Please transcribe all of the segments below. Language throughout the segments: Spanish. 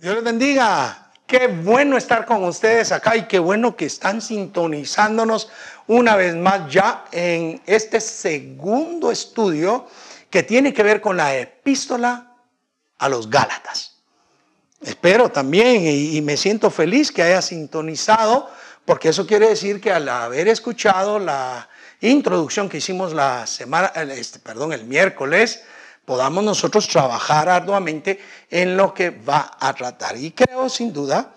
Dios les bendiga. Qué bueno estar con ustedes acá y qué bueno que están sintonizándonos una vez más ya en este segundo estudio que tiene que ver con la epístola a los Gálatas. Espero también y, me siento feliz que haya sintonizado porque eso quiere decir que al haber escuchado la introducción que hicimos la semana, este, perdón, el miércoles, podamos nosotros trabajar arduamente en lo que va a tratar. Y creo sin duda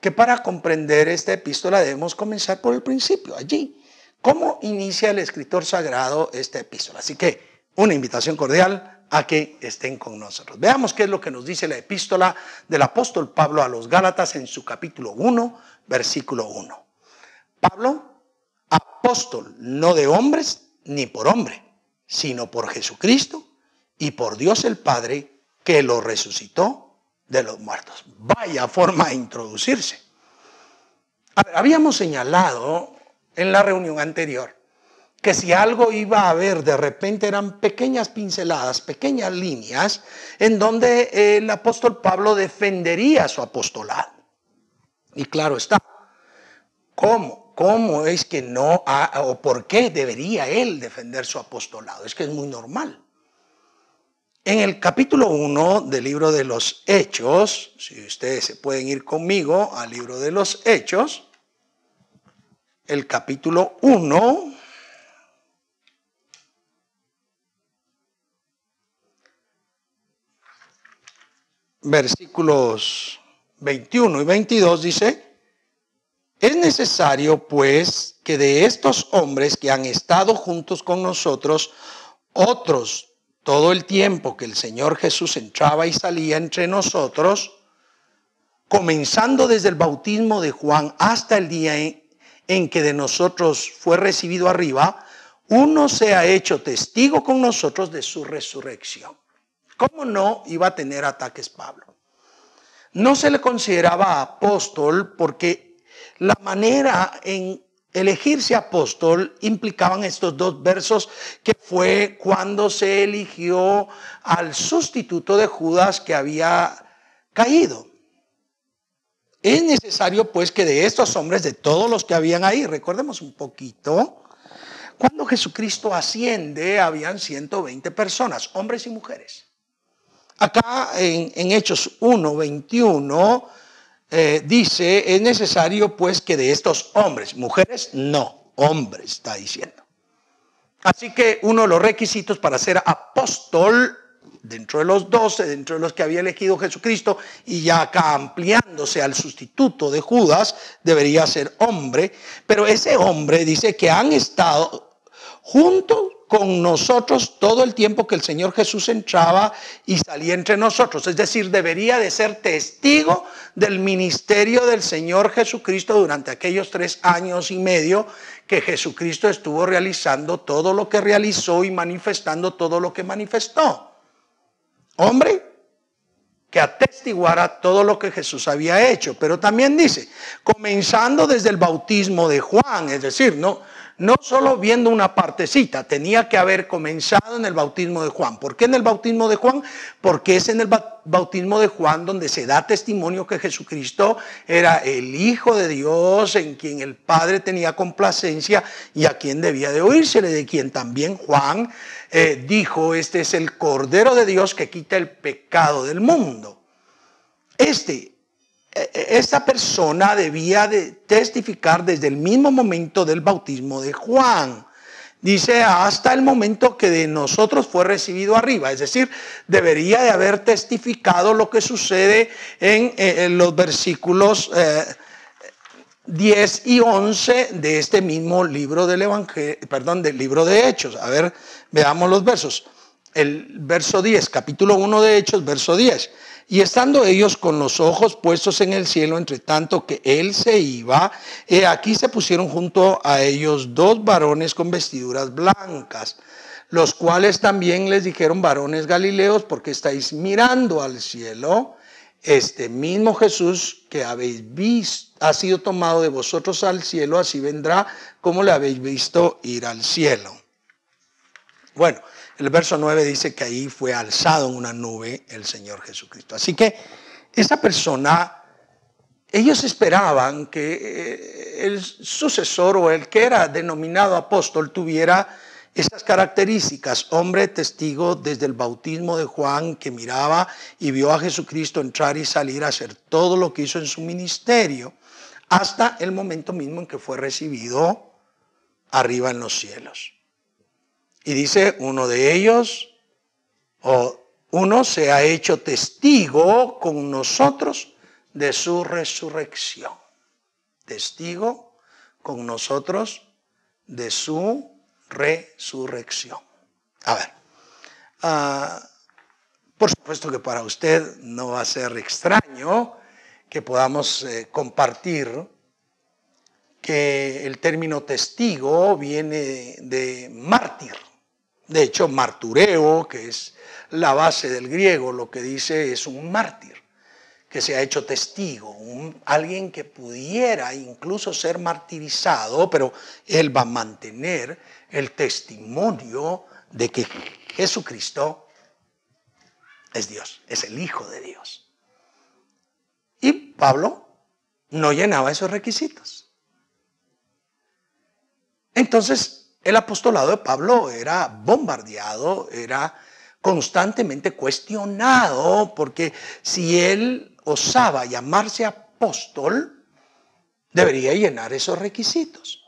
que para comprender esta epístola debemos comenzar por el principio, allí. ¿Cómo inicia el escritor sagrado esta epístola? Así que una invitación cordial a que estén con nosotros. Veamos qué es lo que nos dice la epístola del apóstol Pablo a los Gálatas en su capítulo 1, versículo 1. Pablo, apóstol no de hombres ni por hombre, sino por Jesucristo y por Dios el Padre que lo resucitó de los muertos. Vaya forma de introducirse. habíamos señalado en la reunión anterior que si algo iba a haber de repente eran pequeñas pinceladas, pequeñas líneas en donde el apóstol Pablo defendería su apostolado. Y claro está, ¿cómo? ¿Cómo es que no, o por qué debería él defender su apostolado? Es que es muy normal. En el capítulo 1 del libro de los Hechos, si ustedes se pueden ir conmigo al libro de los Hechos, el capítulo 1, versículos 21 y 22 dice, es necesario pues que de estos hombres que han estado juntos con nosotros, otros todo el tiempo que el Señor Jesús entraba y salía entre nosotros, comenzando desde el bautismo de Juan hasta el día en, que de nosotros fue recibido arriba, uno se ha hecho testigo con nosotros de su resurrección. ¿Cómo no iba a tener ataques Pablo? No se le consideraba apóstol porque la manera en elegirse apóstol implicaban estos dos versos que fue cuando se eligió al sustituto de Judas que había caído. Es necesario pues que de estos hombres, de todos los que habían ahí, recordemos un poquito, cuando Jesucristo asciende habían 120 personas, hombres y mujeres. Acá en, en Hechos 1, 21 eh, dice, es necesario pues que de estos hombres, mujeres no, hombres está diciendo. Así que uno de los requisitos para ser apóstol dentro de los doce, dentro de los que había elegido Jesucristo, y ya acá ampliándose al sustituto de Judas, debería ser hombre, pero ese hombre dice que han estado juntos con nosotros todo el tiempo que el Señor Jesús entraba y salía entre nosotros. Es decir, debería de ser testigo del ministerio del Señor Jesucristo durante aquellos tres años y medio que Jesucristo estuvo realizando todo lo que realizó y manifestando todo lo que manifestó. Hombre, que atestiguara todo lo que Jesús había hecho. Pero también dice, comenzando desde el bautismo de Juan, es decir, no, no solo viendo una partecita, tenía que haber comenzado en el bautismo de Juan. ¿Por qué en el bautismo de Juan? Porque es en el bautismo de Juan donde se da testimonio que Jesucristo era el Hijo de Dios, en quien el Padre tenía complacencia y a quien debía de oírsele, de quien también Juan eh, dijo, este es el Cordero de Dios que quita el pecado del mundo. Este e, e, esta persona debía de testificar desde el mismo momento del bautismo de Juan. Dice, hasta el momento que de nosotros fue recibido arriba. Es decir, debería de haber testificado lo que sucede en, eh, los versículos 10 eh, y 11 de este mismo libro del Evangelio, perdón, del libro de Hechos. A ver, veamos los versos. El verso 10, capítulo 1 de Hechos, verso 10. Y estando ellos con los ojos puestos en el cielo, entre tanto que él se iba, aquí se pusieron junto a ellos dos varones con vestiduras blancas, los cuales también les dijeron, varones galileos, porque estáis mirando al cielo, este mismo Jesús que habéis visto ha sido tomado de vosotros al cielo, así vendrá como le habéis visto ir al cielo. Bueno, el verso 9 dice que ahí fue alzado en una nube el Señor Jesucristo. Así que esa persona, ellos esperaban que eh, el sucesor o el que era denominado apóstol tuviera esas características, hombre testigo desde el bautismo de Juan que miraba y vio a Jesucristo entrar y salir a hacer todo lo que hizo en su ministerio, hasta el momento mismo en que fue recibido arriba en los cielos. Y dice uno de ellos, o uno se ha hecho testigo con nosotros de su resurrección. Testigo con nosotros de su resurrección. A ver, ah, por supuesto que para usted no va a ser extraño que podamos eh, compartir que el término testigo viene de mártir. De hecho, martureo, que es la base del griego, lo que dice es un mártir que se ha hecho testigo, alguien que pudiera incluso ser martirizado, pero él va a mantener el testimonio de que Jesucristo es Dios, es el Hijo de Dios. Y Pablo no llenaba esos requisitos. Entonces, el apostolado de Pablo era bombardeado, era constantemente cuestionado, porque si él osaba llamarse apóstol, debería llenar esos requisitos.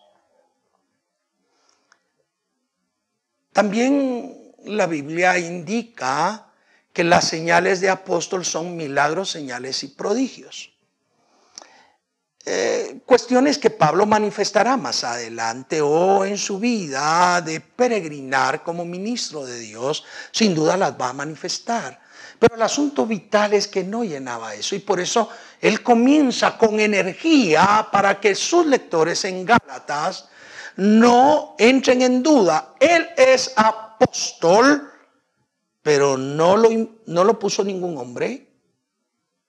También la Biblia indica que las señales de apóstol son milagros, señales y prodigios. Eh, cuestiones que Pablo manifestará más adelante o en su vida de peregrinar como ministro de Dios, sin duda las va a manifestar. Pero el asunto vital es que no llenaba eso y por eso él comienza con energía para que sus lectores en Gálatas no entren en duda. Él es apóstol, pero no lo, no lo puso ningún hombre,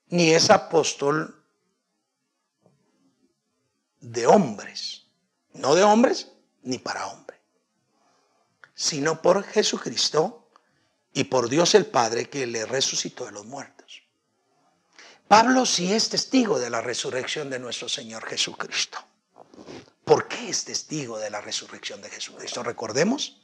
ni es apóstol de hombres, no de hombres ni para hombre, sino por Jesucristo y por Dios el Padre que le resucitó de los muertos. Pablo sí es testigo de la resurrección de nuestro Señor Jesucristo. ¿Por qué es testigo de la resurrección de Jesucristo? Recordemos,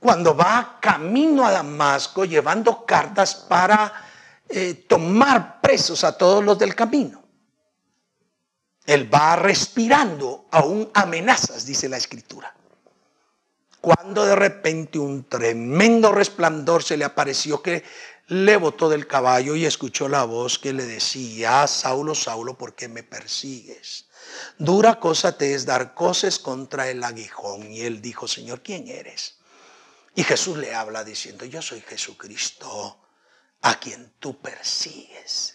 cuando va camino a Damasco llevando cartas para eh, tomar presos a todos los del camino. Él va respirando aún amenazas, dice la escritura. Cuando de repente un tremendo resplandor se le apareció que le botó del caballo y escuchó la voz que le decía, Saulo, Saulo, ¿por qué me persigues? Dura cosa te es dar cosas contra el aguijón. Y él dijo, Señor, ¿quién eres? Y Jesús le habla diciendo, yo soy Jesucristo, a quien tú persigues.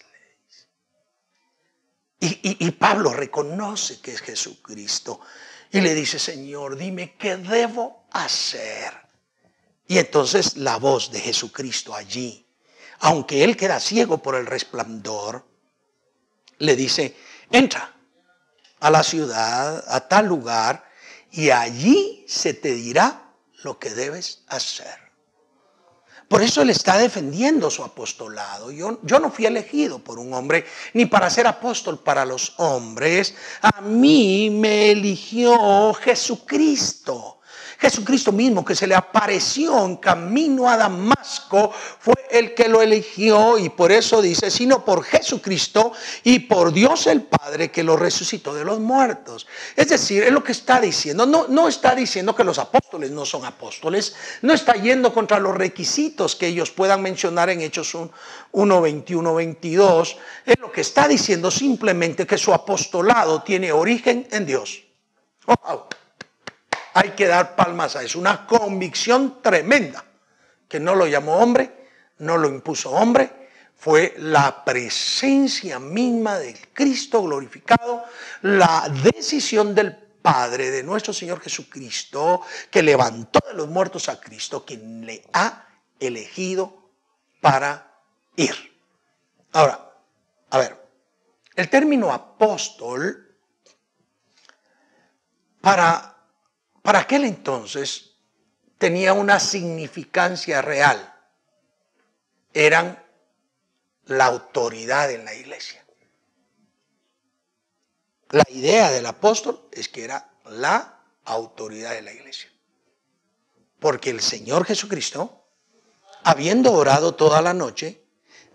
Y, Pablo reconoce que es Jesucristo y le dice, Señor, dime qué debo hacer. Y entonces la voz de Jesucristo allí, aunque él queda ciego por el resplandor, le dice, entra a la ciudad, a tal lugar, y allí se te dirá lo que debes hacer. Por eso él está defendiendo su apostolado. Yo, yo no fui elegido por un hombre ni para ser apóstol para los hombres. A mí me eligió Jesucristo. Jesucristo mismo que se le apareció en camino a Damasco fue el que lo eligió y por eso dice, sino por Jesucristo y por Dios el Padre que lo resucitó de los muertos. Es decir, es lo que está diciendo. No, no está diciendo que los apóstoles no son apóstoles, no está yendo contra los requisitos que ellos puedan mencionar en Hechos 1, 21, 22. Es lo que está diciendo simplemente que su apostolado tiene origen en Dios. Oh, hay que dar palmas a eso. Una convicción tremenda, que no lo llamó hombre, no lo impuso hombre, fue la presencia misma del Cristo glorificado, la decisión del Padre de nuestro Señor Jesucristo, que levantó de los muertos a Cristo, quien le ha elegido para ir. Ahora, a ver, el término apóstol para para aquel entonces tenía una significancia real. Eran la autoridad en la iglesia. La idea del apóstol es que era la autoridad de la iglesia. Porque el Señor Jesucristo, habiendo orado toda la noche,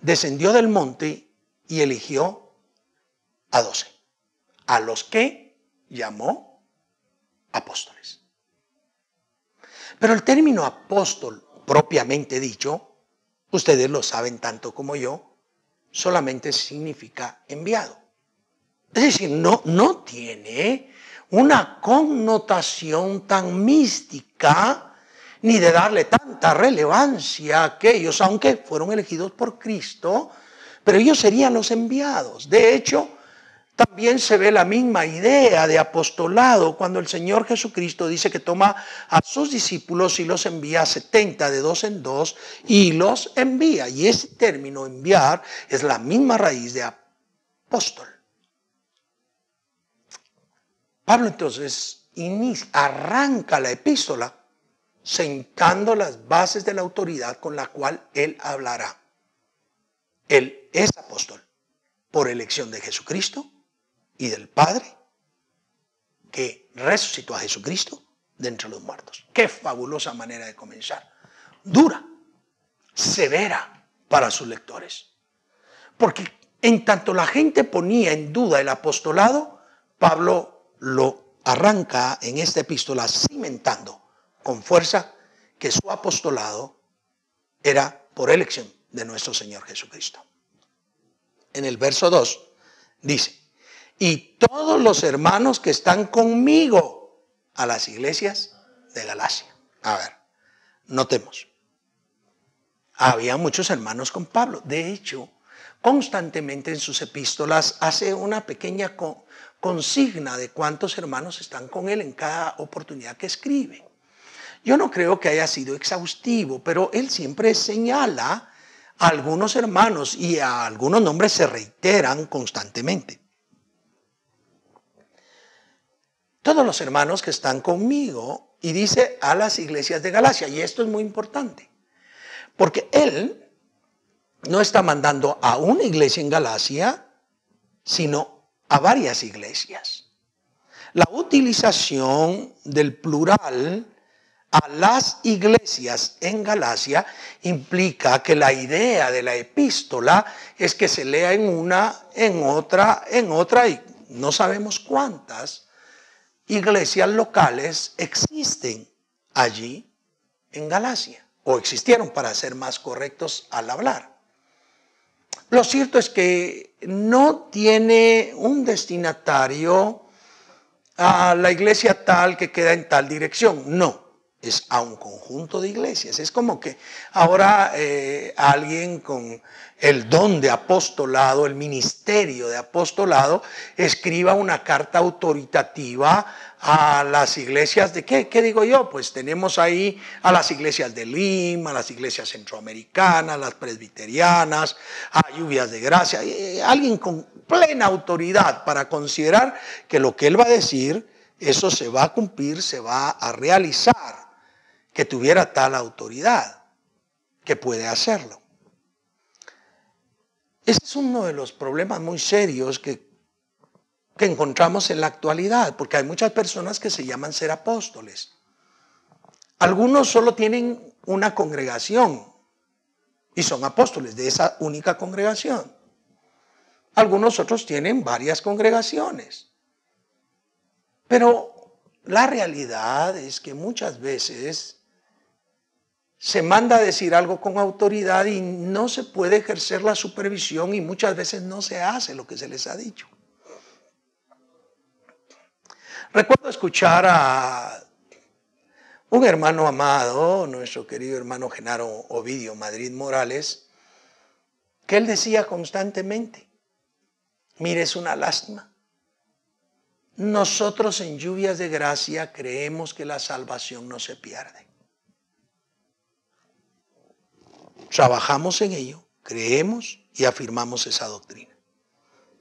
descendió del monte y eligió a doce, a los que llamó apóstoles. Pero el término apóstol propiamente dicho, ustedes lo saben tanto como yo, solamente significa enviado. Es decir, no, no tiene una connotación tan mística ni de darle tanta relevancia a aquellos, aunque fueron elegidos por Cristo, pero ellos serían los enviados. De hecho, también se ve la misma idea de apostolado cuando el Señor Jesucristo dice que toma a sus discípulos y los envía a 70 de dos en dos y los envía. Y ese término enviar es la misma raíz de apóstol. Pablo entonces arranca la epístola sentando las bases de la autoridad con la cual él hablará. Él es apóstol por elección de Jesucristo y del Padre que resucitó a Jesucristo de entre los muertos. Qué fabulosa manera de comenzar. Dura, severa para sus lectores. Porque en tanto la gente ponía en duda el apostolado, Pablo lo arranca en esta epístola cimentando con fuerza que su apostolado era por elección de nuestro Señor Jesucristo. En el verso 2 dice, y todos los hermanos que están conmigo a las iglesias de Galacia. A ver, notemos. Había muchos hermanos con Pablo. De hecho, constantemente en sus epístolas hace una pequeña consigna de cuántos hermanos están con él en cada oportunidad que escribe. Yo no creo que haya sido exhaustivo, pero él siempre señala a algunos hermanos y a algunos nombres se reiteran constantemente. Todos los hermanos que están conmigo y dice a las iglesias de Galacia, y esto es muy importante, porque él no está mandando a una iglesia en Galacia, sino a varias iglesias. La utilización del plural a las iglesias en Galacia implica que la idea de la epístola es que se lea en una, en otra, en otra, y no sabemos cuántas iglesias locales existen allí en Galacia, o existieron para ser más correctos al hablar. Lo cierto es que no tiene un destinatario a la iglesia tal que queda en tal dirección. No, es a un conjunto de iglesias. Es como que ahora eh, alguien con el don de apostolado, el ministerio de apostolado, escriba una carta autoritativa a las iglesias de qué, qué digo yo, pues tenemos ahí a las iglesias de Lima, a las iglesias centroamericanas, las presbiterianas, a lluvias de gracia, alguien con plena autoridad para considerar que lo que él va a decir, eso se va a cumplir, se va a realizar que tuviera tal autoridad que puede hacerlo. Ese es uno de los problemas muy serios que, que encontramos en la actualidad, porque hay muchas personas que se llaman ser apóstoles. Algunos solo tienen una congregación y son apóstoles de esa única congregación. Algunos otros tienen varias congregaciones. Pero la realidad es que muchas veces se manda a decir algo con autoridad y no se puede ejercer la supervisión y muchas veces no se hace lo que se les ha dicho. Recuerdo escuchar a un hermano amado, nuestro querido hermano Genaro Ovidio Madrid Morales, que él decía constantemente, mire, es una lástima. Nosotros en lluvias de gracia creemos que la salvación no se pierde. Trabajamos en ello, creemos y afirmamos esa doctrina.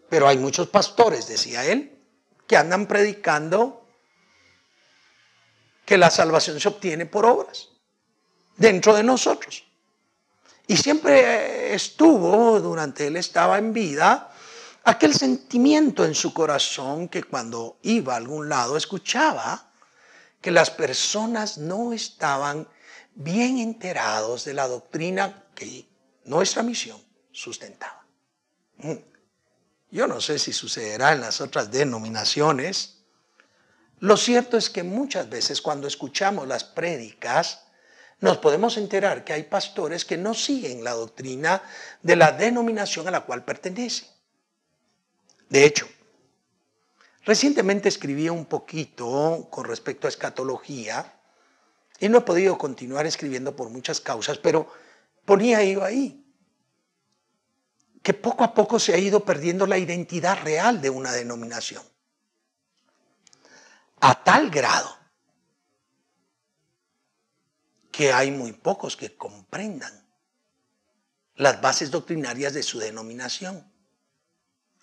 Pero hay muchos pastores, decía él, que andan predicando que la salvación se obtiene por obras dentro de nosotros. Y siempre estuvo, durante él estaba en vida, aquel sentimiento en su corazón que cuando iba a algún lado escuchaba que las personas no estaban bien enterados de la doctrina que nuestra misión sustentaba. Mm. Yo no sé si sucederá en las otras denominaciones. Lo cierto es que muchas veces cuando escuchamos las prédicas, nos podemos enterar que hay pastores que no siguen la doctrina de la denominación a la cual pertenecen. De hecho, recientemente escribí un poquito con respecto a escatología y no he podido continuar escribiendo por muchas causas, pero ponía yo ahí que poco a poco se ha ido perdiendo la identidad real de una denominación. A tal grado que hay muy pocos que comprendan las bases doctrinarias de su denominación.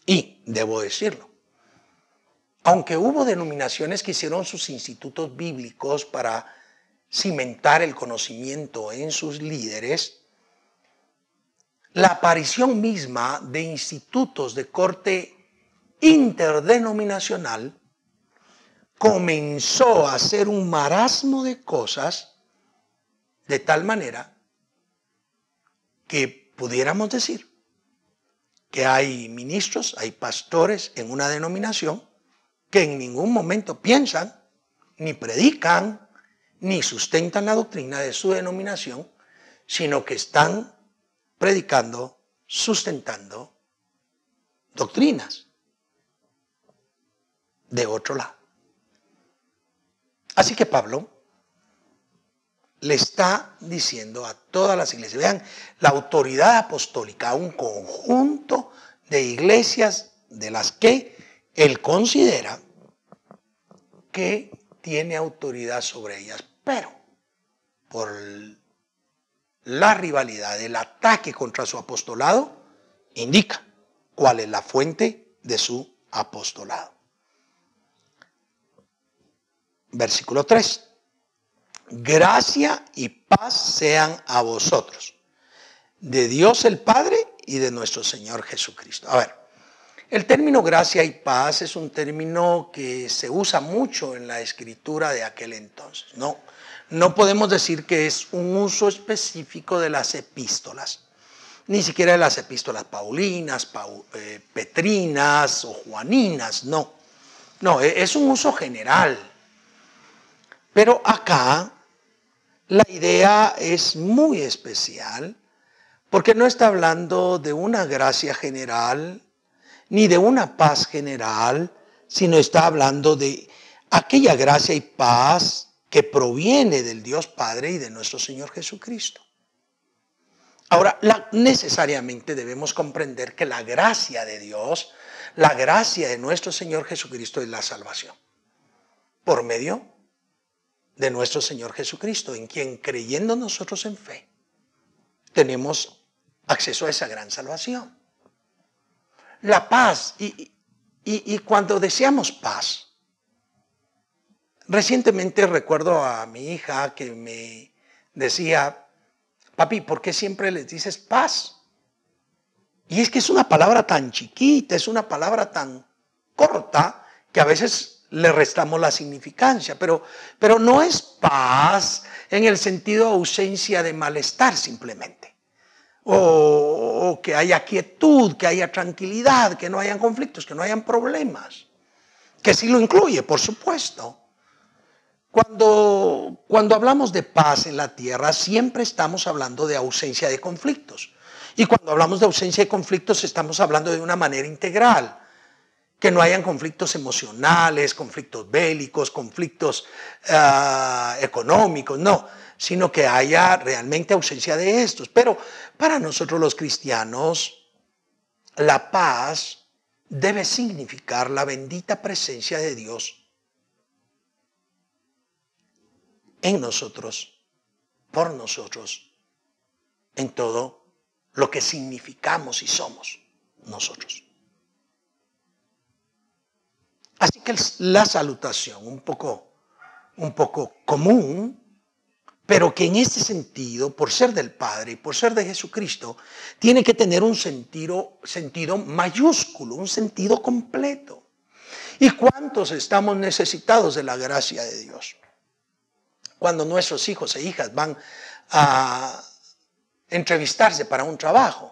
Y, debo decirlo, aunque hubo denominaciones que hicieron sus institutos bíblicos para cimentar el conocimiento en sus líderes, la aparición misma de institutos de corte interdenominacional comenzó a ser un marasmo de cosas de tal manera que pudiéramos decir que hay ministros, hay pastores en una denominación que en ningún momento piensan, ni predican, ni sustentan la doctrina de su denominación, sino que están predicando, sustentando doctrinas de otro lado. Así que Pablo le está diciendo a todas las iglesias, vean, la autoridad apostólica, un conjunto de iglesias de las que él considera que tiene autoridad sobre ellas, pero por la rivalidad, el ataque contra su apostolado, indica cuál es la fuente de su apostolado. Versículo 3 gracia y paz sean a vosotros, de Dios el Padre y de nuestro Señor Jesucristo. A ver, el término gracia y paz es un término que se usa mucho en la escritura de aquel entonces. No, no podemos decir que es un uso específico de las epístolas, ni siquiera de las epístolas paulinas, eh, petrinas o juaninas, no. No, e, es un uso general. Pero acá la idea es muy especial porque no está hablando de una gracia general ni de una paz general, sino está hablando de aquella gracia y paz que proviene del Dios Padre y de nuestro Señor Jesucristo. Ahora, necesariamente debemos comprender que la gracia de Dios, la gracia de nuestro Señor Jesucristo es la salvación. Por medio de nuestro Señor Jesucristo, en quien creyendo nosotros en fe, tenemos acceso a esa gran salvación. La paz, y, y, cuando deseamos paz, recientemente recuerdo a mi hija que me decía, papi, ¿por qué siempre les dices paz? Y es que es una palabra tan chiquita, es una palabra tan corta, que a veces le restamos la significancia, pero, pero no es paz en el sentido de ausencia de malestar simplemente. O, que haya quietud, que haya tranquilidad, que no hayan conflictos, que no hayan problemas. Que sí lo incluye, por supuesto. Cuando, cuando hablamos de paz en la tierra, siempre estamos hablando de ausencia de conflictos. Y cuando hablamos de ausencia de conflictos, estamos hablando de una manera integral que no hayan conflictos emocionales, conflictos bélicos, conflictos ah, económicos, no, sino que haya realmente ausencia de estos. Pero para nosotros los cristianos, la paz debe significar la bendita presencia de Dios en nosotros, por nosotros, en todo lo que significamos y somos nosotros. Así que la salutación, un poco, un poco común, pero que en este sentido, por ser del Padre y por ser de Jesucristo, tiene que tener un sentido, sentido mayúsculo, un sentido completo. ¿Y cuántos estamos necesitados de la gracia de Dios? Cuando nuestros hijos e hijas van a entrevistarse para un trabajo,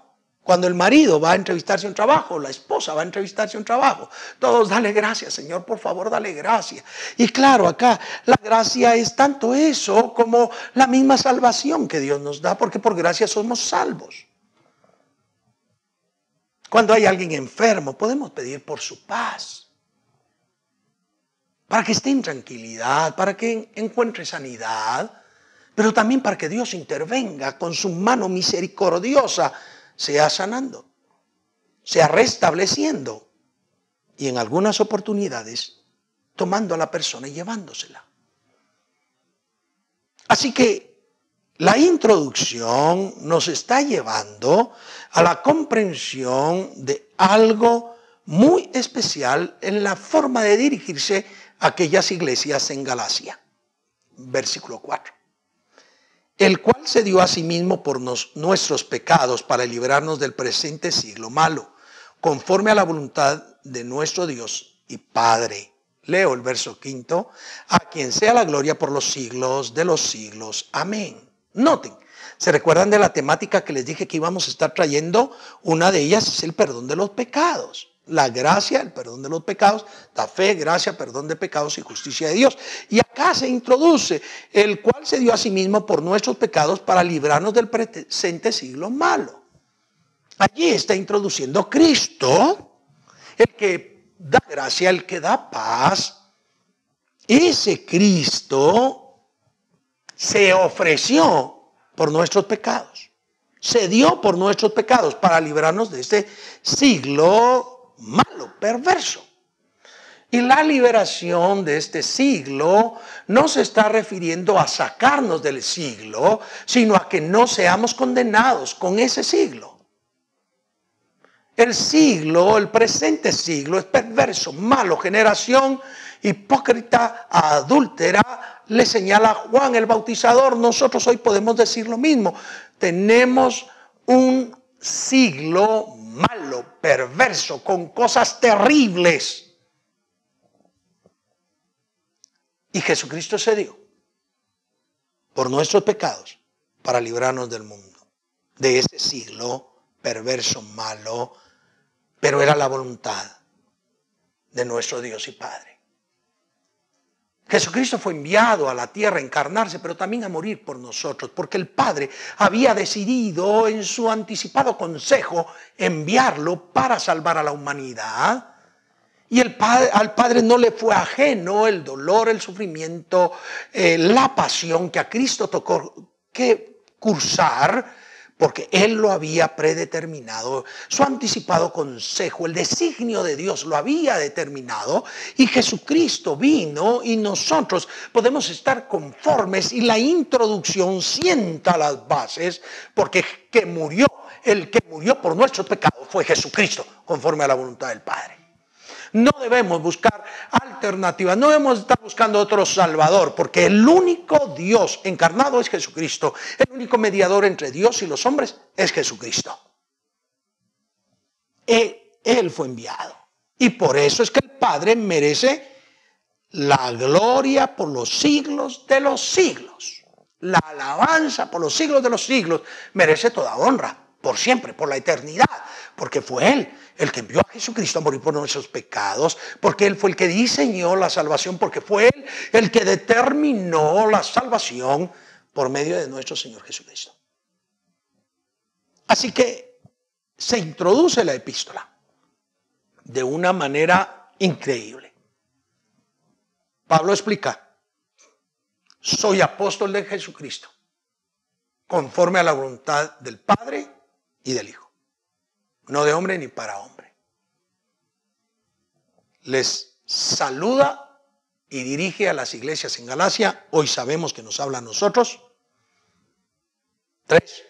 cuando el marido va a entrevistarse un trabajo, la esposa va a entrevistarse un trabajo, todos dale gracias, Señor, por favor, dale gracias. Y claro, acá la gracia es tanto eso como la misma salvación que Dios nos da, porque por gracia somos salvos. Cuando hay alguien enfermo, podemos pedir por su paz, para que esté en tranquilidad, para que encuentre sanidad, pero también para que Dios intervenga con su mano misericordiosa sea sanando, sea restableciendo y en algunas oportunidades tomando a la persona y llevándosela. Así que la introducción nos está llevando a la comprensión de algo muy especial en la forma de dirigirse a aquellas iglesias en Galacia. Versículo 4 el cual se dio a sí mismo por nuestros pecados para librarnos del presente siglo malo, conforme a la voluntad de nuestro Dios y Padre. Leo el verso quinto, a quien sea la gloria por los siglos de los siglos. Amén. Noten, ¿se recuerdan de la temática que les dije que íbamos a estar trayendo? Una de ellas es el perdón de los pecados la gracia, el perdón de los pecados, la fe, gracia, perdón de pecados y justicia de Dios. Y acá se introduce el cual se dio a sí mismo por nuestros pecados para librarnos del presente siglo malo. Allí está introduciendo Cristo, el que da gracia, el que da paz. Ese Cristo se ofreció por nuestros pecados. Se dio por nuestros pecados para librarnos de este siglo malo, perverso. Y la liberación de este siglo no se está refiriendo a sacarnos del siglo, sino a que no seamos condenados con ese siglo. El siglo, el presente siglo, es perverso, malo, generación hipócrita, adúltera, le señala Juan el Bautizador. Nosotros hoy podemos decir lo mismo. Tenemos un siglo malo, perverso, con cosas terribles. Y Jesucristo se dio por nuestros pecados para librarnos del mundo, de ese siglo perverso, malo, pero era la voluntad de nuestro Dios y Padre. Jesucristo fue enviado a la tierra a encarnarse, pero también a morir por nosotros, porque el Padre había decidido en su anticipado consejo enviarlo para salvar a la humanidad. Y el padre, al Padre no le fue ajeno el dolor, el sufrimiento, eh, la pasión que a Cristo tocó que cursar porque Él lo había predeterminado, su anticipado consejo, el designio de Dios lo había determinado y Jesucristo vino y nosotros podemos estar conformes y la introducción sienta las bases porque que murió, el que murió por nuestros pecados fue Jesucristo, conforme a la voluntad del Padre. No debemos buscar alternativas, no debemos estar buscando otro Salvador, porque el único Dios encarnado es Jesucristo. El único mediador entre Dios y los hombres es Jesucristo. Él, fue enviado. Y por eso es que el Padre merece la gloria por los siglos de los siglos. La alabanza por los siglos de los siglos merece toda honra, por siempre, por la eternidad, porque fue Él el que envió a Jesucristo a morir por nuestros pecados, porque Él fue el que diseñó la salvación, porque fue Él el que determinó la salvación por medio de nuestro Señor Jesucristo. Así que se introduce la epístola de una manera increíble. Pablo explica, soy apóstol de Jesucristo, conforme a la voluntad del Padre y del Hijo no de hombre ni para hombre. Les saluda y dirige a las iglesias en Galacia. Hoy sabemos que nos habla a nosotros. Tres,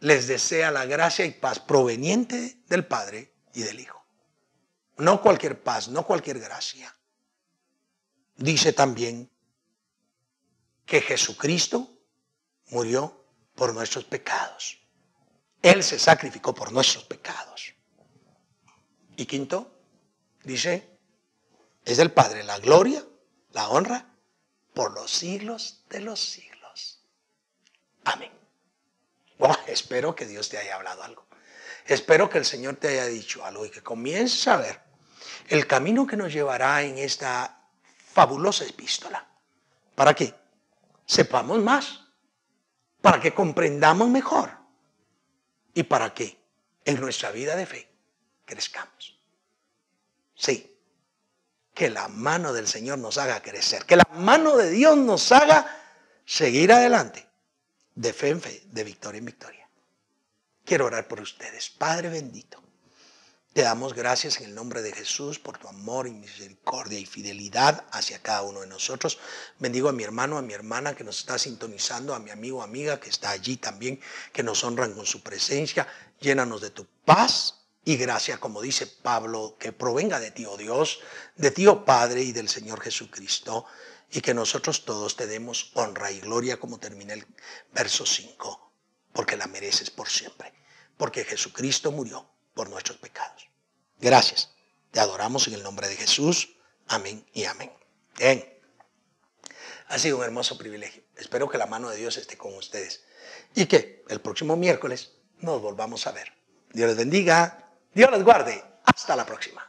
les desea la gracia y paz proveniente del Padre y del Hijo. No cualquier paz, no cualquier gracia. Dice también que Jesucristo murió por nuestros pecados. Él se sacrificó por nuestros pecados. Y quinto, dice, es del Padre la gloria, la honra, por los siglos de los siglos. Amén. espero que Dios te haya hablado algo. Espero que el Señor te haya dicho algo y que comiences a ver el camino que nos llevará en esta fabulosa epístola. ¿Para qué? Sepamos más, para que comprendamos mejor y para que en nuestra vida de fe crezcamos. Sí, que la mano del Señor nos haga crecer, que la mano de Dios nos haga seguir adelante, de fe en fe, de victoria en victoria. Quiero orar por ustedes. Padre bendito, te damos gracias en el nombre de Jesús por tu amor y misericordia y fidelidad hacia cada uno de nosotros. Bendigo a mi hermano, a mi hermana que nos está sintonizando, a mi amigo, amiga que está allí también, que nos honran con su presencia. Llénanos de tu paz, y gracia, como dice Pablo, que provenga de ti, oh Dios, de ti, oh Padre, y del Señor Jesucristo, y que nosotros todos te demos honra y gloria, como termina el verso 5, porque la mereces por siempre, porque Jesucristo murió por nuestros pecados. Gracias. Te adoramos en el nombre de Jesús. Amén y amén. Bien. Ha sido un hermoso privilegio. Espero que la mano de Dios esté con ustedes y que el próximo miércoles nos volvamos a ver. Dios les bendiga. Dios les guarde. Hasta la próxima.